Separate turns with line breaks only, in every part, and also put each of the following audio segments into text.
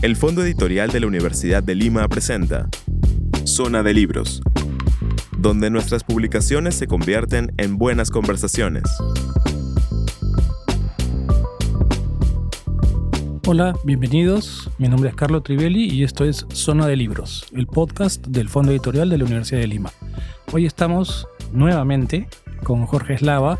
El Fondo Editorial de la Universidad de Lima presenta Zona de Libros, donde nuestras publicaciones se convierten en buenas conversaciones.
Hola, bienvenidos. Mi nombre es Carlo Trivelli y esto es Zona de Libros, el podcast del Fondo Editorial de la Universidad de Lima. Hoy estamos nuevamente con Jorge Eslava,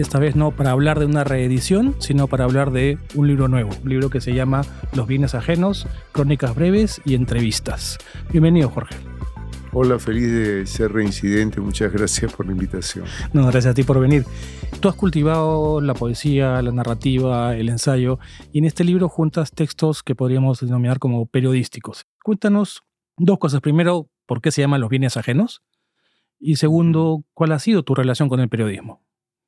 esta vez no para hablar de una reedición, sino para hablar de un libro nuevo, un libro que se llama Los bienes ajenos, crónicas breves y entrevistas. Bienvenido, Jorge.
Hola, feliz de ser reincidente. Muchas gracias por la invitación.
No, gracias a ti por venir. Tú has cultivado la poesía, la narrativa, el ensayo, y en este libro juntas textos que podríamos denominar como periodísticos. Cuéntanos dos cosas. Primero, ¿por qué se llaman los bienes ajenos? Y segundo, ¿cuál ha sido tu relación con el periodismo?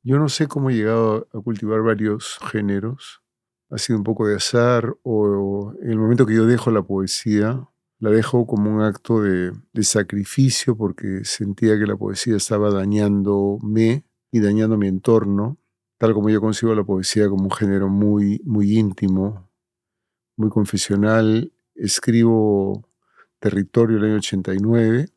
Yo no sé cómo he llegado a cultivar varios géneros. Ha sido un poco de azar o en el momento que yo dejo la poesía, la dejo como un acto de, sacrificio porque sentía que la poesía estaba dañándome y dañando mi entorno, tal como yo concibo la poesía como un género muy, muy íntimo, muy confesional. Escribo Territorio el año 89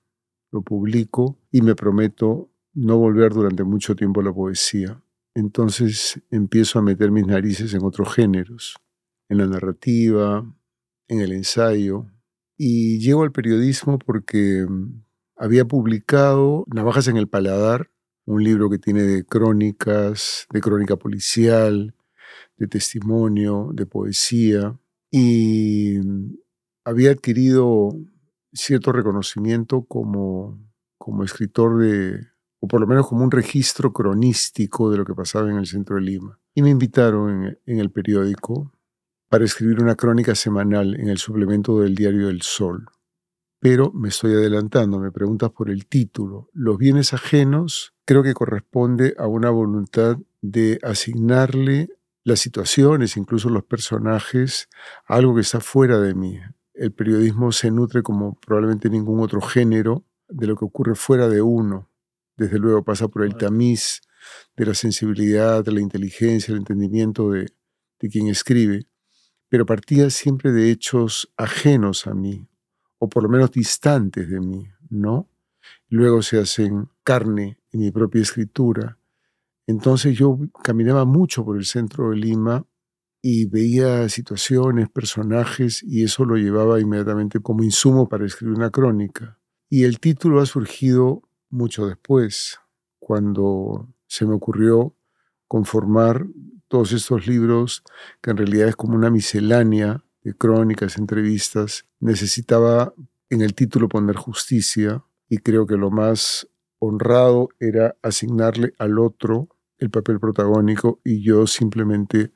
lo publico y me prometo no volver durante mucho tiempo a la poesía. Entonces empiezo a meter mis narices en otros géneros, en la narrativa, en el ensayo, y llego al periodismo porque mm, había publicado Navajas en el Paladar, un libro que tiene de crónicas, de crónica policial, de testimonio, de poesía, y mm, había adquirido cierto reconocimiento como, como escritor de, o por lo menos como un registro cronístico de lo que pasaba en el centro de Lima. Y me invitaron en, el periódico para escribir una crónica semanal en el suplemento del diario El Sol. Pero me estoy adelantando, me preguntas por el título. Los bienes ajenos creo que corresponde a una voluntad de asignarle las situaciones, incluso los personajes, a algo que está fuera de mí, el periodismo se nutre como probablemente ningún otro género de lo que ocurre fuera de uno. Desde luego pasa por el tamiz de la sensibilidad, de la inteligencia, el entendimiento de, quien escribe, pero partía siempre de hechos ajenos a mí, o por lo menos distantes de mí, ¿no? Luego se hacen carne en mi propia escritura. Entonces yo caminaba mucho por el centro de Lima y veía situaciones, personajes, y eso lo llevaba inmediatamente como insumo para escribir una crónica. Y el título ha surgido mucho después, cuando se me ocurrió conformar todos estos libros, que en realidad es como una miscelánea de crónicas, entrevistas. Necesitaba en el título poner justicia y creo que lo más honrado era asignarle al otro el papel protagónico y yo simplemente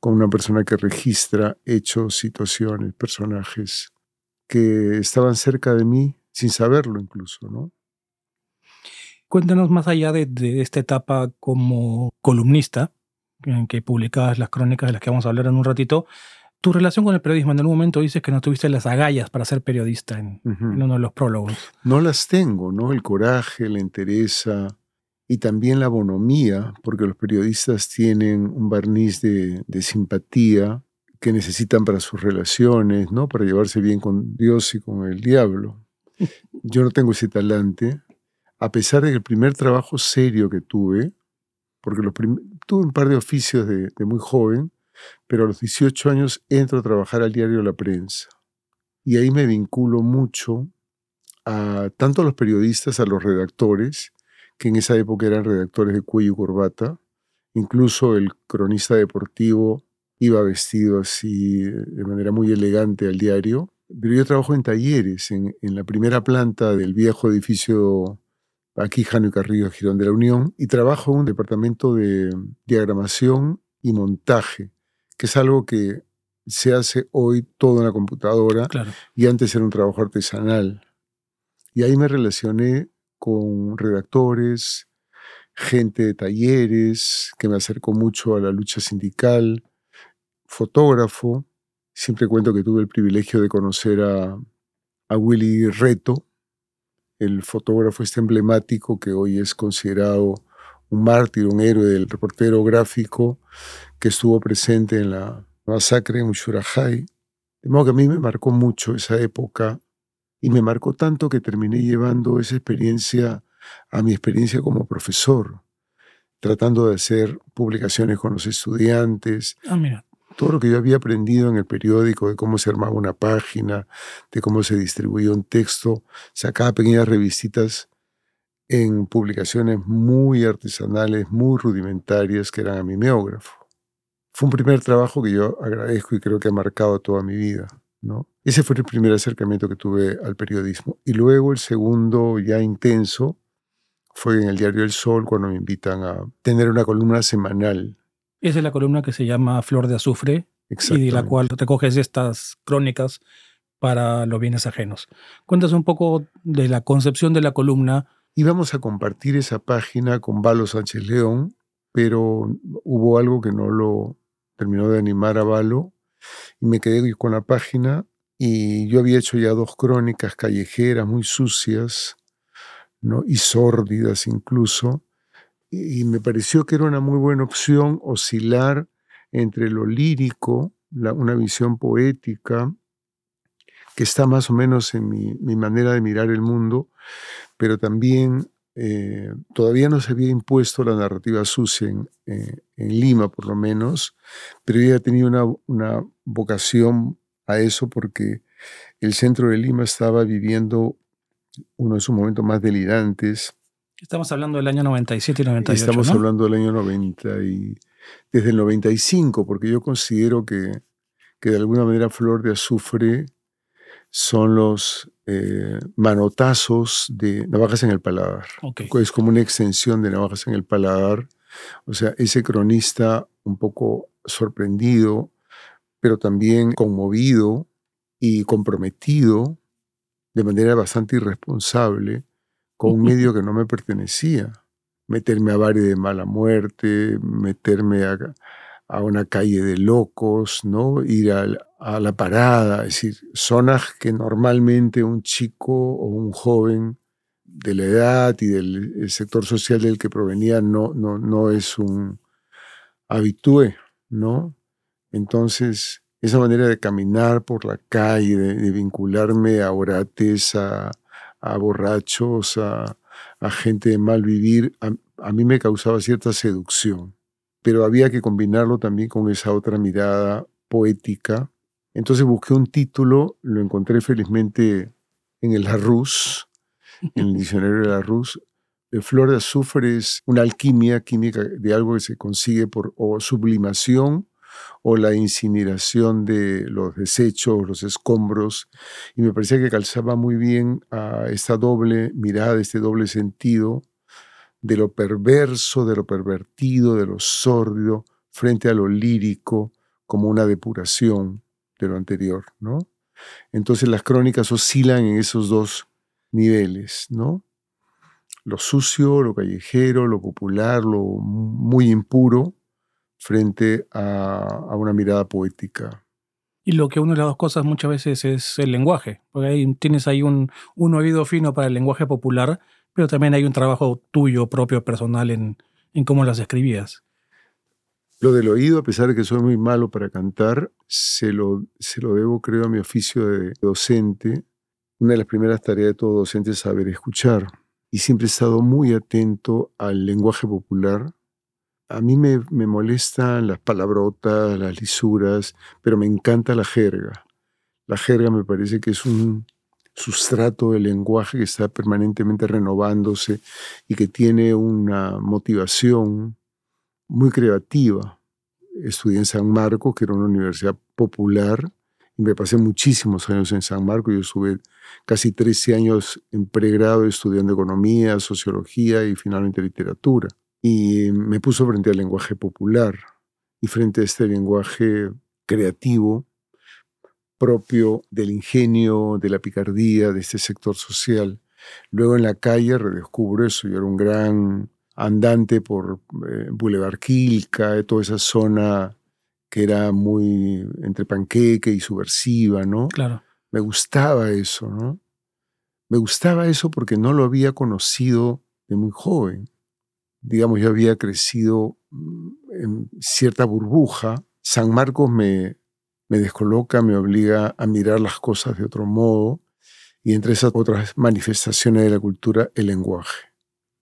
como una persona que registra hechos, situaciones, personajes que estaban cerca de mí sin saberlo incluso, ¿no?
Cuéntanos más allá de, esta etapa como columnista, en que publicabas las crónicas de las que vamos a hablar en un ratito, tu relación con el periodismo. En algún momento dices que no tuviste las agallas para ser periodista en, en uno de los prólogos.
No las tengo, ¿no? El coraje, la entereza, y también la bonomía, porque los periodistas tienen un barniz de, simpatía que necesitan para sus relaciones, ¿no? para llevarse bien con Dios y con el diablo. Yo no tengo ese talante, a pesar de que el primer trabajo serio que tuve, porque tuve un par de oficios de, de muy joven, pero a los 18 años entro a trabajar al diario La Prensa. Y ahí me vinculo mucho a tanto a los periodistas, a los redactores, que en esa época eran redactores de cuello y corbata. Incluso el cronista deportivo iba vestido así de manera muy elegante al diario. Pero yo trabajo en talleres, en, la primera planta del viejo edificio aquí Jano y Carrillo, Girón de la Unión, y trabajo en un departamento de diagramación y montaje, que es algo que se hace hoy todo en la computadora y antes era un trabajo artesanal. Y ahí me relacioné con redactores, gente de talleres, que me acercó mucho a la lucha sindical, fotógrafo. Siempre cuento que tuve el privilegio de conocer a, a Willy Reto, el fotógrafo este emblemático que hoy es considerado un mártir, un héroe del reportero gráfico que estuvo presente en la masacre en Ushurajay De modo que a mí me marcó mucho esa época y me marcó tanto que terminé llevando esa experiencia a mi experiencia como profesor, tratando de hacer publicaciones con los estudiantes.
Ah, mira.
Todo lo que yo había aprendido en el periódico de cómo se armaba una página, de cómo se distribuía un texto, sacaba pequeñas revistitas en publicaciones muy artesanales, muy rudimentarias, que eran a mimeógrafo. Fue un primer trabajo que yo agradezco y creo que ha marcado toda mi vida. ¿no? Ese fue el primer acercamiento que tuve al periodismo. Y luego el segundo, ya intenso, fue en el diario El Sol, cuando me invitan a tener una columna semanal.
Esa es la columna que se llama Flor de Azufre y de la cual recoges estas crónicas para los bienes ajenos. Cuéntanos un poco de la concepción de la columna
Íbamos a compartir esa página con Valo Sánchez León, pero hubo algo que no lo terminó de animar a Valo y me quedé con la página y yo había hecho ya dos crónicas callejeras muy sucias ¿no? y sórdidas incluso y me pareció que era una muy buena opción oscilar entre lo lírico, una visión poética, que está más o menos en mi, mi manera de mirar el mundo, pero también eh, todavía no se había impuesto la narrativa sucia en, eh, Lima, por lo menos, pero ya tenía una, una, vocación a eso porque el centro de Lima estaba viviendo uno de sus momentos más delirantes.
Estamos hablando del año 97 y 98.
Estamos
¿no?
hablando del año 90 y desde el 95, porque yo considero que, que de alguna manera Flor de Azufre son los eh, manotazos de navajas en el paladar.
Okay.
Es como una extensión de navajas en el paladar. O sea, ese cronista un poco sorprendido, pero también conmovido y comprometido de manera bastante irresponsable con un medio que no me pertenecía. Meterme a bares de mala muerte, meterme a, a una calle de locos, ¿no? ir a, a, la parada, es decir, zonas que normalmente un chico o un joven de la edad y del sector social del que provenía no, no, no es un habitué, ¿no? Entonces, esa manera de caminar por la calle, de, de vincularme a orates, a, a borrachos, a, gente de mal vivir, a, mí me causaba cierta seducción pero había que combinarlo también con esa otra mirada poética. Entonces busqué un título, lo encontré felizmente en el Larousse, en el diccionario de Larousse. El flor de azufre es una alquimia química de algo que se consigue por sublimación o la incineración de los desechos, los escombros, y me parecía que calzaba muy bien a esta doble mirada, este doble sentido de lo perverso, de lo pervertido, de lo sórdido, frente a lo lírico, como una depuración de lo anterior, ¿no? Entonces las crónicas oscilan en esos dos niveles, ¿no? Lo sucio, lo callejero, lo popular, lo muy impuro, frente a, a una mirada poética.
Y lo que une las dos cosas muchas veces es el lenguaje, porque ahí tienes ahí un, un oído fino para el lenguaje popular, pero también hay un trabajo tuyo propio, personal, en, en cómo las escribías.
Lo del oído, a pesar de que soy muy malo para cantar, se lo, se lo debo, creo, a mi oficio de docente. Una de las primeras tareas de todo docente es saber escuchar. Y siempre he estado muy atento al lenguaje popular. A mí me, me molestan las palabrotas, las lisuras, pero me encanta la jerga. La jerga me parece que es un, sustrato del lenguaje que está permanentemente renovándose y que tiene una motivación muy creativa. Estudié en San Marcos, que era una universidad popular, y me pasé muchísimos años en San Marcos. Yo estuve casi 13 años en pregrado estudiando economía, sociología y finalmente literatura. Y me puso frente al lenguaje popular y frente a este lenguaje creativo propio del ingenio, de la picardía, de este sector social. Luego en la calle redescubro eso, yo era un gran andante por eh, Boulevard Quilca, toda esa zona que era muy entre panqueque y subversiva, ¿no?
Claro.
Me gustaba eso, ¿no? Me gustaba eso porque no lo había conocido de muy joven. Digamos, yo había crecido en cierta burbuja. San Marcos me, me descoloca, me obliga a mirar las cosas de otro modo y entre esas otras manifestaciones de la cultura, el lenguaje.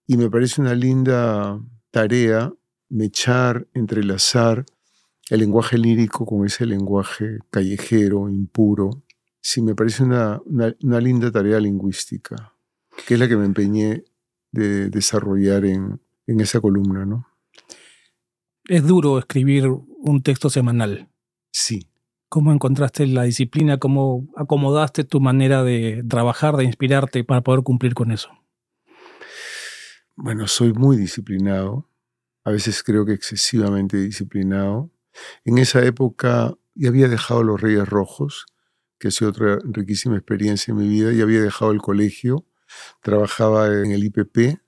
Y me parece una linda tarea mechar, entrelazar el lenguaje lírico con ese lenguaje callejero, impuro. Sí, me parece una, una, linda tarea lingüística, que es la que me empeñé de desarrollar en, en esa columna, ¿no?
Es duro escribir un texto semanal.
Sí.
¿Cómo encontraste la disciplina? ¿Cómo acomodaste tu manera de trabajar, de inspirarte para poder cumplir con eso?
Bueno, soy muy disciplinado. A veces creo que excesivamente disciplinado. En esa época ya había dejado los Reyes Rojos, que ha sido otra riquísima experiencia en mi vida, y había dejado el colegio, trabajaba en el IPP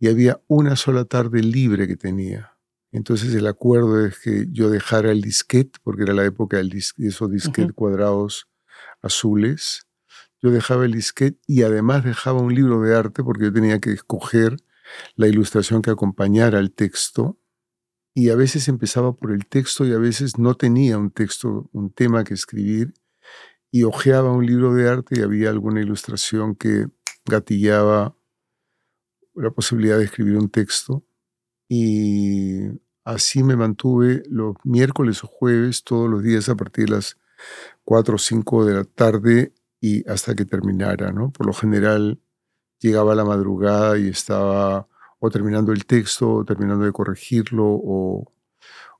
y había una sola tarde libre que tenía. Entonces el acuerdo es que yo dejara el disquete, porque era la época de esos disquetes cuadrados azules. Yo dejaba el disquete y además dejaba un libro de arte porque yo tenía que escoger la ilustración que acompañara al texto y a veces empezaba por el texto y a veces no tenía un texto, un tema que escribir y hojeaba un libro de arte y había alguna ilustración que gatillaba la posibilidad de escribir un texto y así me mantuve los miércoles o jueves todos los días a partir de las 4 o 5 de la tarde y hasta que terminara, ¿no? Por lo general llegaba a la madrugada y estaba o terminando el texto, o terminando de corregirlo, o,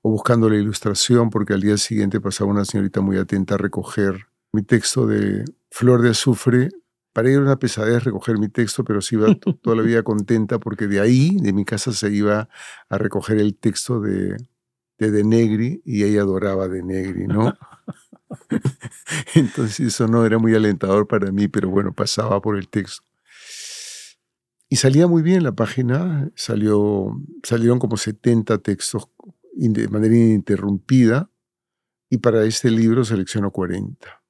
buscando la ilustración, porque al día siguiente pasaba una señorita muy atenta a recoger mi texto de Flor de Azufre. Para ir una pesadez recoger mi texto, pero sí iba toda la vida contenta porque de ahí, de mi casa, se iba a recoger el texto de de, de Negri y ella adoraba de Negri, ¿no? Entonces eso no era muy alentador para mí, pero bueno, pasaba por el texto. Y salía muy bien la página, salió, salieron como 70 textos de manera ininterrumpida y para este libro selecciono 40.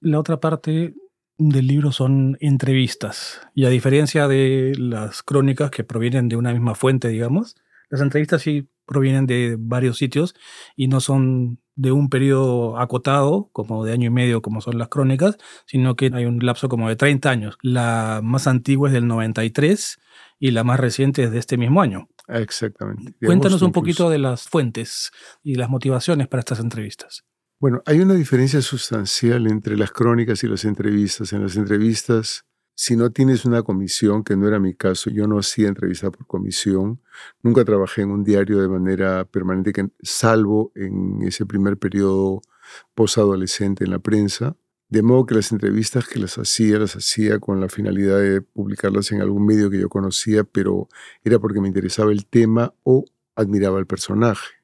La otra parte del libro son entrevistas y a diferencia de las crónicas que provienen de una misma fuente, digamos, las entrevistas sí provienen de varios sitios y no son de un periodo acotado, como de año y medio, como son las crónicas, sino que hay un lapso como de 30 años. La más antigua es del 93 y la más reciente es de este mismo año.
Exactamente.
Cuéntanos un poquito de las fuentes y las motivaciones para estas entrevistas.
Bueno, hay una diferencia sustancial entre las crónicas y las entrevistas. En las entrevistas si no tienes una comisión, que no era mi caso, yo no hacía entrevista por comisión, nunca trabajé en un diario de manera permanente, salvo en ese primer periodo posadolescente en la prensa. De modo que las entrevistas que las hacía, las hacía con la finalidad de publicarlas en algún medio que yo conocía, pero era porque me interesaba el tema o admiraba el personaje.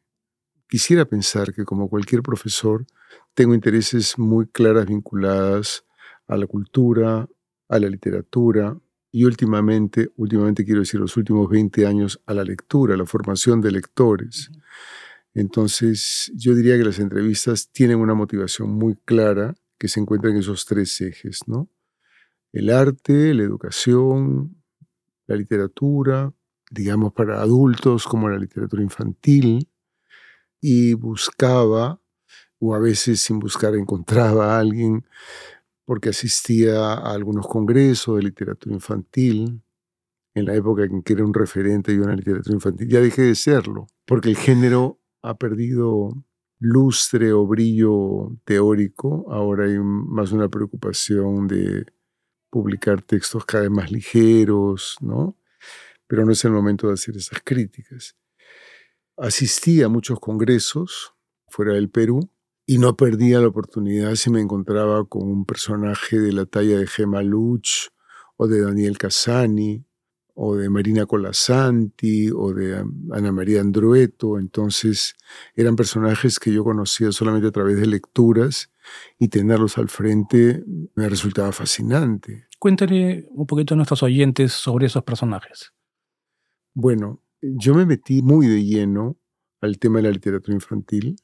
Quisiera pensar que como cualquier profesor, tengo intereses muy claras vinculadas a la cultura, a la literatura y últimamente, últimamente quiero decir los últimos 20 años, a la lectura, a la formación de lectores. Entonces, yo diría que las entrevistas tienen una motivación muy clara que se encuentra en esos tres ejes, ¿no? El arte, la educación, la literatura, digamos para adultos como la literatura infantil, y buscaba, o a veces sin buscar encontraba a alguien porque asistía a algunos congresos de literatura infantil, en la época en que era un referente de una literatura infantil. Ya dejé de serlo, porque el género ha perdido lustre o brillo teórico. Ahora hay más una preocupación de publicar textos cada vez más ligeros, ¿no? Pero no es el momento de hacer esas críticas. Asistí a muchos congresos fuera del Perú y no perdía la oportunidad si me encontraba con un personaje de la talla de Gemma Luch o de Daniel Casani o de Marina Colasanti o de Ana María Andrueto. Entonces eran personajes que yo conocía solamente a través de lecturas y tenerlos al frente me resultaba fascinante.
Cuéntale un poquito a nuestros oyentes sobre esos personajes.
Bueno, yo me metí muy de lleno al tema de la literatura infantil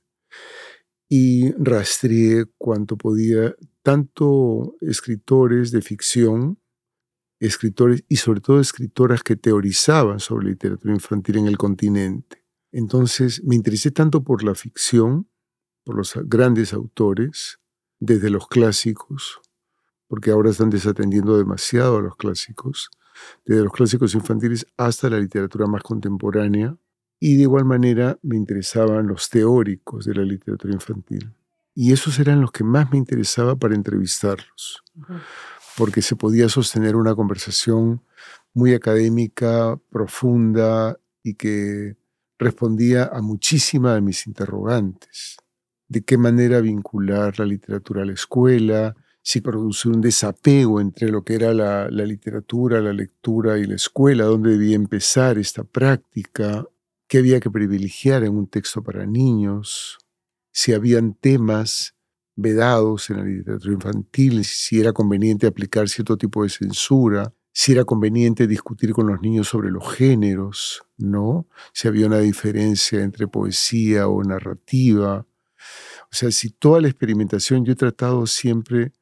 y rastreé cuanto podía, tanto escritores de ficción, escritores y sobre todo escritoras que teorizaban sobre literatura infantil en el continente. Entonces me interesé tanto por la ficción por los grandes autores, desde los clásicos, porque ahora están desatendiendo demasiado a los clásicos, desde los clásicos infantiles hasta la literatura más contemporánea, y de igual manera me interesaban los teóricos de la literatura infantil. Y esos eran los que más me interesaba para entrevistarlos, porque se podía sostener una conversación muy académica, profunda y que respondía a muchísimas de mis interrogantes. De qué manera vincular la literatura a la escuela, si producir un desapego entre lo que era la, la, literatura, la lectura y la escuela, dónde debía empezar esta práctica, qué había que privilegiar en un texto para niños, si habían temas vedados en la literatura infantil, si era conveniente aplicar cierto tipo de censura, si era conveniente discutir con los niños sobre los géneros, ¿no? Si había una diferencia entre poesía o narrativa. O sea, si toda la experimentación, yo he tratado siempre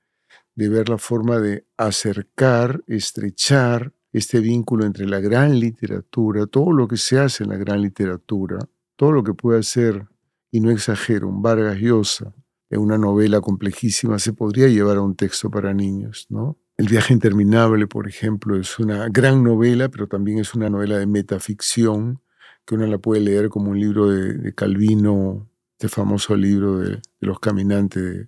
de ver la forma de acercar, estrechar este vínculo entre la gran literatura, todo lo que se hace en la gran literatura, todo lo que puede hacer, y no exagero, un Vargas Llosa, en una novela complejísima, se podría llevar a un texto para niños, ¿no? El viaje interminable, por ejemplo, es una gran novela, pero también es una novela de metaficción, que uno la puede leer como un libro de, Calvino, este famoso libro de, los caminantes de,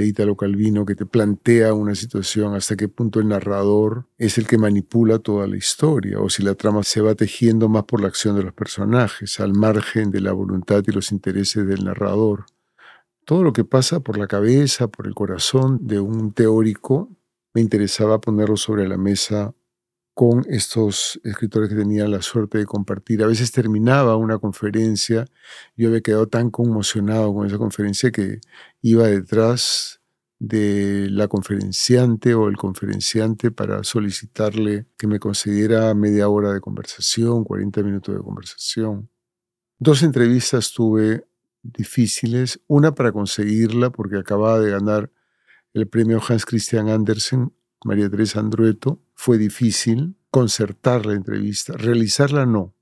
de Italo Calvino que te plantea una situación hasta qué punto el narrador es el que manipula toda la historia o si la trama se va tejiendo más por la acción de los personajes, al margen de la voluntad y los intereses del narrador. Todo lo que pasa por la cabeza, por el corazón de un teórico, me interesaba ponerlo sobre la mesa con estos escritores que tenía la suerte de compartir. A veces terminaba una conferencia, yo había quedado tan conmocionado con esa conferencia que iba detrás de la conferenciante o el conferenciante para solicitarle que me concediera media hora de conversación, 40 minutos de conversación. Dos entrevistas tuve difíciles, una para conseguirla porque acababa de ganar el premio Hans Christian Andersen María Teresa Andrueto, fue difícil concertar la entrevista, realizarla no.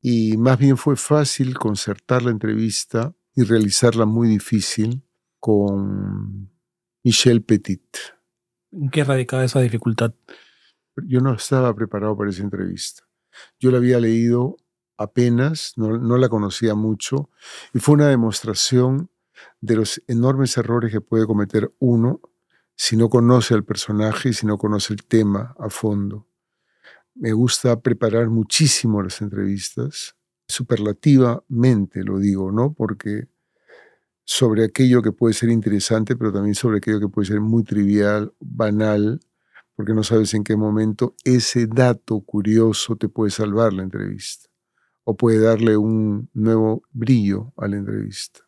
Y más bien fue fácil concertar la entrevista y realizarla muy difícil con Michel Petit.
¿En qué radicaba esa dificultad?
Yo no estaba preparado para esa entrevista. Yo la había leído apenas, no, no la conocía mucho, y fue una demostración de los enormes errores que puede cometer uno si no conoce al personaje y si no conoce el tema a fondo. Me gusta preparar muchísimo las entrevistas, superlativamente lo digo, ¿no? Porque sobre aquello que puede ser interesante, pero también sobre aquello que puede ser muy trivial, banal, porque no sabes en qué momento ese dato curioso te puede salvar la entrevista o puede darle un nuevo brillo a la entrevista.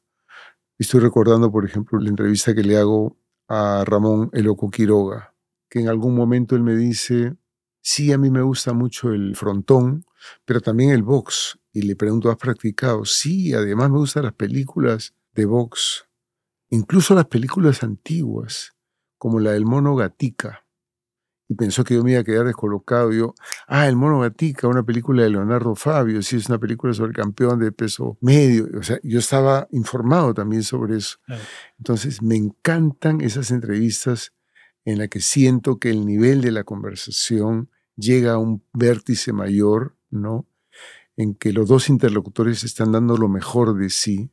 Estoy recordando, por ejemplo, la entrevista que le hago a Ramón Eloco Quiroga, que en algún momento él me dice, sí, a mí me gusta mucho el frontón, pero también el box. Y le pregunto, ¿has practicado? Sí, además me gustan las películas de box, incluso las películas antiguas, como la del mono Gatica y pensó que yo me iba a quedar descolocado. Yo, ah, El Mono Gatica, una película de Leonardo Fabio, sí, es una película sobre el campeón de peso medio. O sea, yo estaba informado también sobre eso. Entonces, me encantan esas entrevistas en las que siento que el nivel de la conversación llega a un vértice mayor, ¿no? En que los dos interlocutores están dando lo mejor de sí.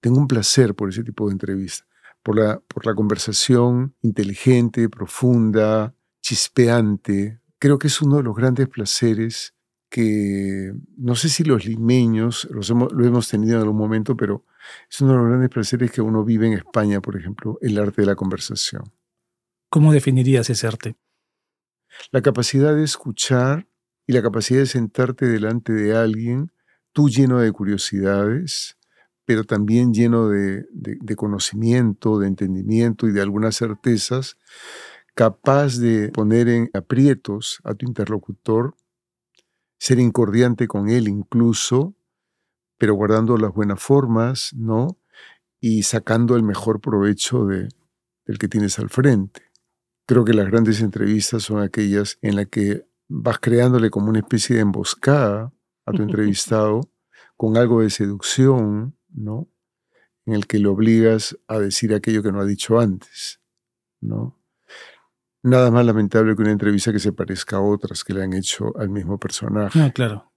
Tengo un placer por ese tipo de entrevistas, por la, por la conversación inteligente, profunda, chispeante. Creo que es uno de los grandes placeres que no sé si los limeños los hemos, lo hemos tenido en algún momento, pero es uno de los grandes placeres que uno vive en España, por ejemplo, el arte de la conversación.
¿Cómo definirías ese arte?
La capacidad de escuchar y la capacidad de sentarte delante de alguien, tú lleno de curiosidades, pero también lleno de, de conocimiento, de entendimiento y de algunas certezas, capaz de poner en aprietos a tu interlocutor, ser incordiante con él incluso, pero guardando las buenas formas, ¿no? Y sacando el mejor provecho de, del que tienes al frente. Creo que las grandes entrevistas son aquellas en las que vas creándole como una especie de emboscada a tu entrevistado con algo de seducción, ¿no? en el que le obligas a decir aquello que no ha dicho antes, ¿no? Nada más lamentable que una entrevista que se parezca a otras que le han hecho al mismo personaje.
Ah, claro.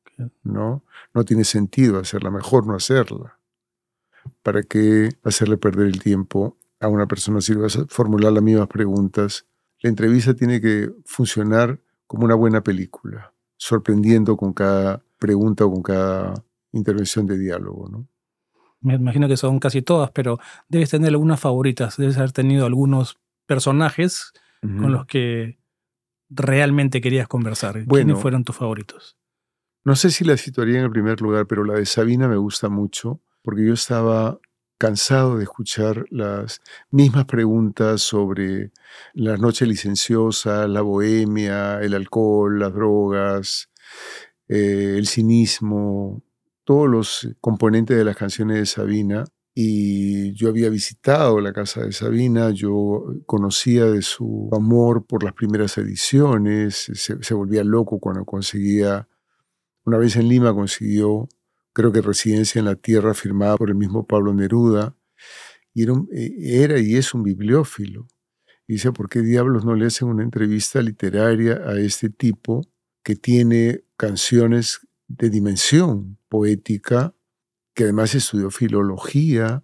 ¿no? No tiene sentido hacerla, mejor no hacerla. ¿Para qué hacerle perder el tiempo a una persona si vas a formular las mismas preguntas? La entrevista tiene que funcionar como una buena película, sorprendiendo con cada pregunta o con cada intervención de diálogo, ¿no?
Me imagino que son casi todas, pero debes tener algunas favoritas, debes haber tenido algunos personajes con los que realmente querías conversar. ¿Quiénes fueron tus favoritos?
No sé si la situaría en el primer lugar, pero la de Sabina me gusta mucho, porque yo estaba cansado de escuchar las mismas preguntas sobre las noches licenciosas, la bohemia, el alcohol, las drogas, eh, el cinismo, todos los componentes de las canciones de Sabina y yo había visitado la casa de Sabina, yo conocía de su amor por las primeras ediciones, se, volvía loco cuando conseguía, una vez en Lima consiguió, creo que residencia en la tierra firmada por el mismo Pablo Neruda, y era, e, era y es un bibliófilo. Y dice, ¿por qué diablos no le hacen una entrevista literaria a este tipo que tiene canciones de dimensión poética que además estudió filología,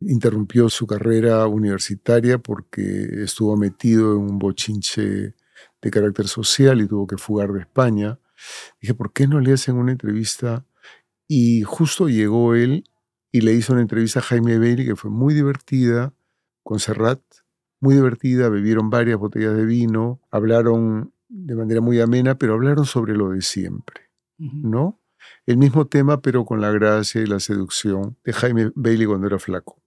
interrumpió su carrera universitaria porque estuvo metido en un bochinche de carácter social y tuvo que fugar de España. Dije, ¿por qué no le hacen una entrevista? Y justo llegó él y le hizo una entrevista a Jaime Bailey que fue muy divertida, con Serrat, muy divertida, bebieron varias botellas de vino, hablaron de manera muy amena, pero hablaron sobre lo de siempre, ¿no? El mismo tema, pero con la gracia y la seducción de Jaime Bailey cuando era flaco.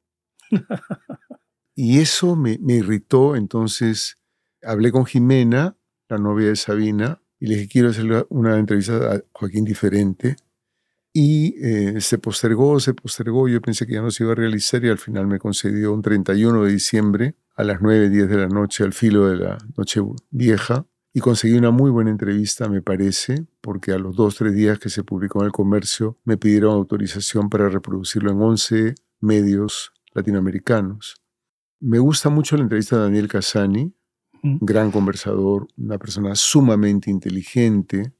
y eso me, irritó, entonces hablé con Jimena, la novia de Sabina, y le dije, quiero hacer una entrevista a Joaquín diferente. Y eh, se postergó, se postergó, yo pensé que ya no se iba a realizar y al final me concedió un 31 de diciembre a las 9, 10 de la noche, al filo de la noche vieja, y conseguí una muy buena entrevista, me parece, porque a los dos, tres días que se publicó en el comercio me pidieron autorización para reproducirlo en 11 medios latinoamericanos. Me gusta mucho la entrevista de Daniel Casani, gran conversador, una persona sumamente inteligente.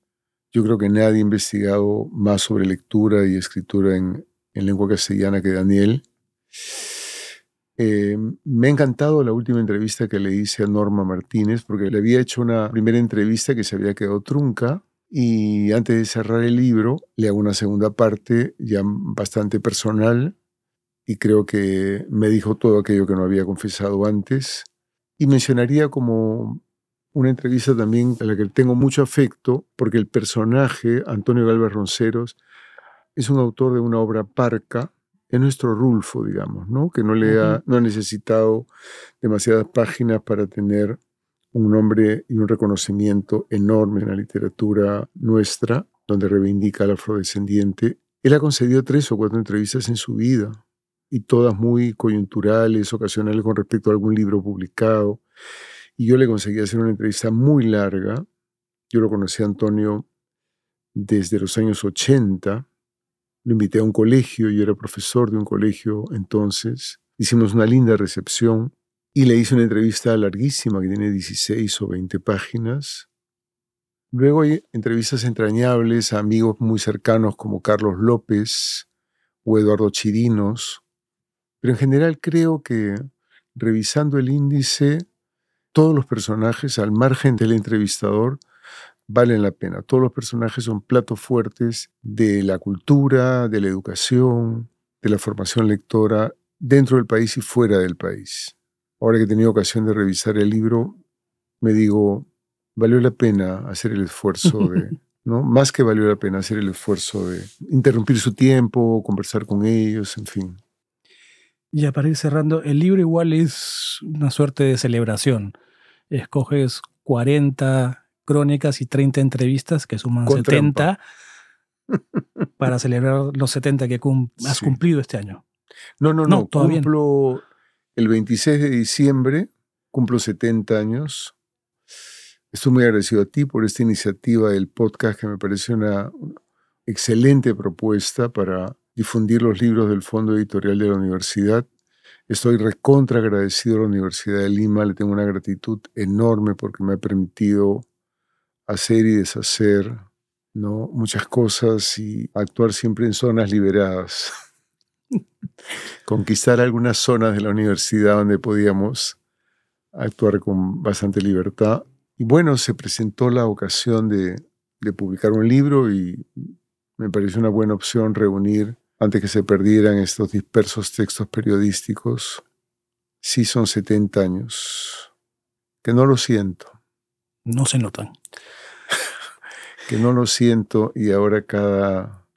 Yo creo que nadie ha investigado más sobre lectura y escritura en, en lengua castellana que Daniel. Eh, me ha encantado la última entrevista que le hice a Norma Martínez, porque le había hecho una primera entrevista que se había quedado trunca. Y antes de cerrar el libro, le hago una segunda parte ya bastante personal. Y creo que me dijo todo aquello que no había confesado antes. Y mencionaría como una entrevista también a la que tengo mucho afecto, porque el personaje, Antonio Galvez Ronceros, es un autor de una obra parca, es nuestro Rulfo, digamos, ¿no? que no, le ha, no ha necesitado demasiadas páginas para tener un nombre y un reconocimiento enorme en la literatura nuestra, donde reivindica al afrodescendiente. Él ha concedido tres o cuatro entrevistas en su vida, y todas muy coyunturales, ocasionales con respecto a algún libro publicado. Y yo le conseguí hacer una entrevista muy larga. Yo lo conocí a Antonio desde los años 80, lo invité a un colegio, yo era profesor de un colegio entonces. Hicimos una linda recepción y le hice una entrevista larguísima que tiene 16 o 20 páginas. Luego hay entrevistas entrañables a amigos muy cercanos como Carlos López o Eduardo Chirinos. Pero en general creo que revisando el índice, todos los personajes, al margen del entrevistador, valen la pena. Todos los personajes son platos fuertes de la cultura, de la educación, de la formación lectora dentro del país y fuera del país. Ahora que he tenido ocasión de revisar el libro, me digo, valió la pena hacer el esfuerzo de, ¿no? Más que valió la pena hacer el esfuerzo de interrumpir su tiempo, conversar con ellos, en fin.
Ya para ir cerrando, el libro igual es una suerte de celebración. Escoges 40 crónicas y 30 entrevistas, que suman 70, para celebrar los 70 que has cumplido este año.
No, no, no, todavía cumplo el 26 de diciembre, cumplo 70 años. Estoy muy agradecido a ti por esta iniciativa del podcast que me parece una excelente propuesta para difundir los libros del Fondo Editorial de la Universidad. Estoy recontra agradecido a la Universidad de Lima, le tengo una gratitud enorme porque me ha permitido hacer y deshacer ¿no? muchas cosas y actuar siempre en zonas liberadas. Conquistar algunas zonas de la universidad donde podíamos actuar con bastante libertad. Y bueno, se presentó la ocasión de, de publicar un libro y me pareció una buena opción reunir, antes que se perdieran estos dispersos textos periodísticos. Sí son 70 años, que no lo siento.
No se notan.
que no lo siento y ahora cada,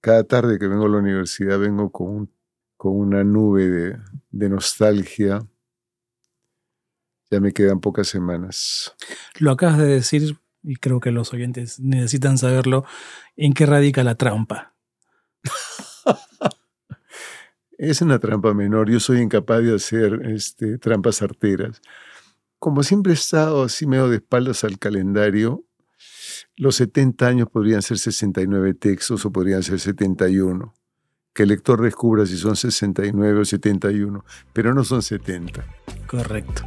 cada tarde que vengo a la universidad vengo con, con una nube de, de nostalgia. Ya me quedan pocas semanas.
Lo acabas de decir y creo que los oyentes necesitan saberlo, en qué radica la trampa.
es una trampa menor, yo soy incapaz de hacer este, trampas arteras. Como siempre he estado así medio de espaldas al calendario, los 70 años podrían ser 69 textos o podrían ser 71. Que el lector descubra si son 69 o 71, pero no son 70.
Correcto.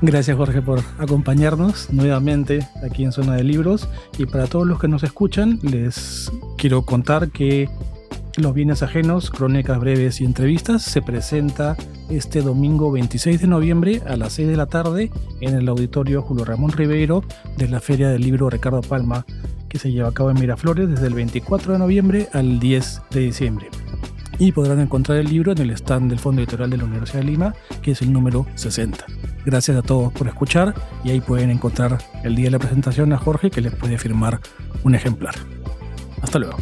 Gracias Jorge por acompañarnos nuevamente aquí en Zona de Libros y para todos los que nos escuchan les quiero contar que Los bienes ajenos, crónicas breves y entrevistas se presenta este domingo 26 de noviembre a las 6 de la tarde en el auditorio Julio Ramón Ribeiro de la Feria del Libro Ricardo Palma que se lleva a cabo en Miraflores desde el 24 de noviembre al 10 de diciembre y podrán encontrar el libro en el stand del Fondo Editorial de la Universidad de Lima, que es el número 60. Gracias a todos por escuchar y ahí pueden encontrar el día de la presentación a Jorge que les puede firmar un ejemplar. Hasta luego.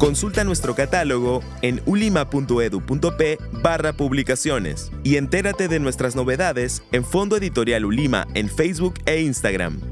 Consulta nuestro catálogo en ulima.edu.p barra publicaciones y entérate de nuestras novedades en Fondo Editorial Ulima en Facebook e Instagram.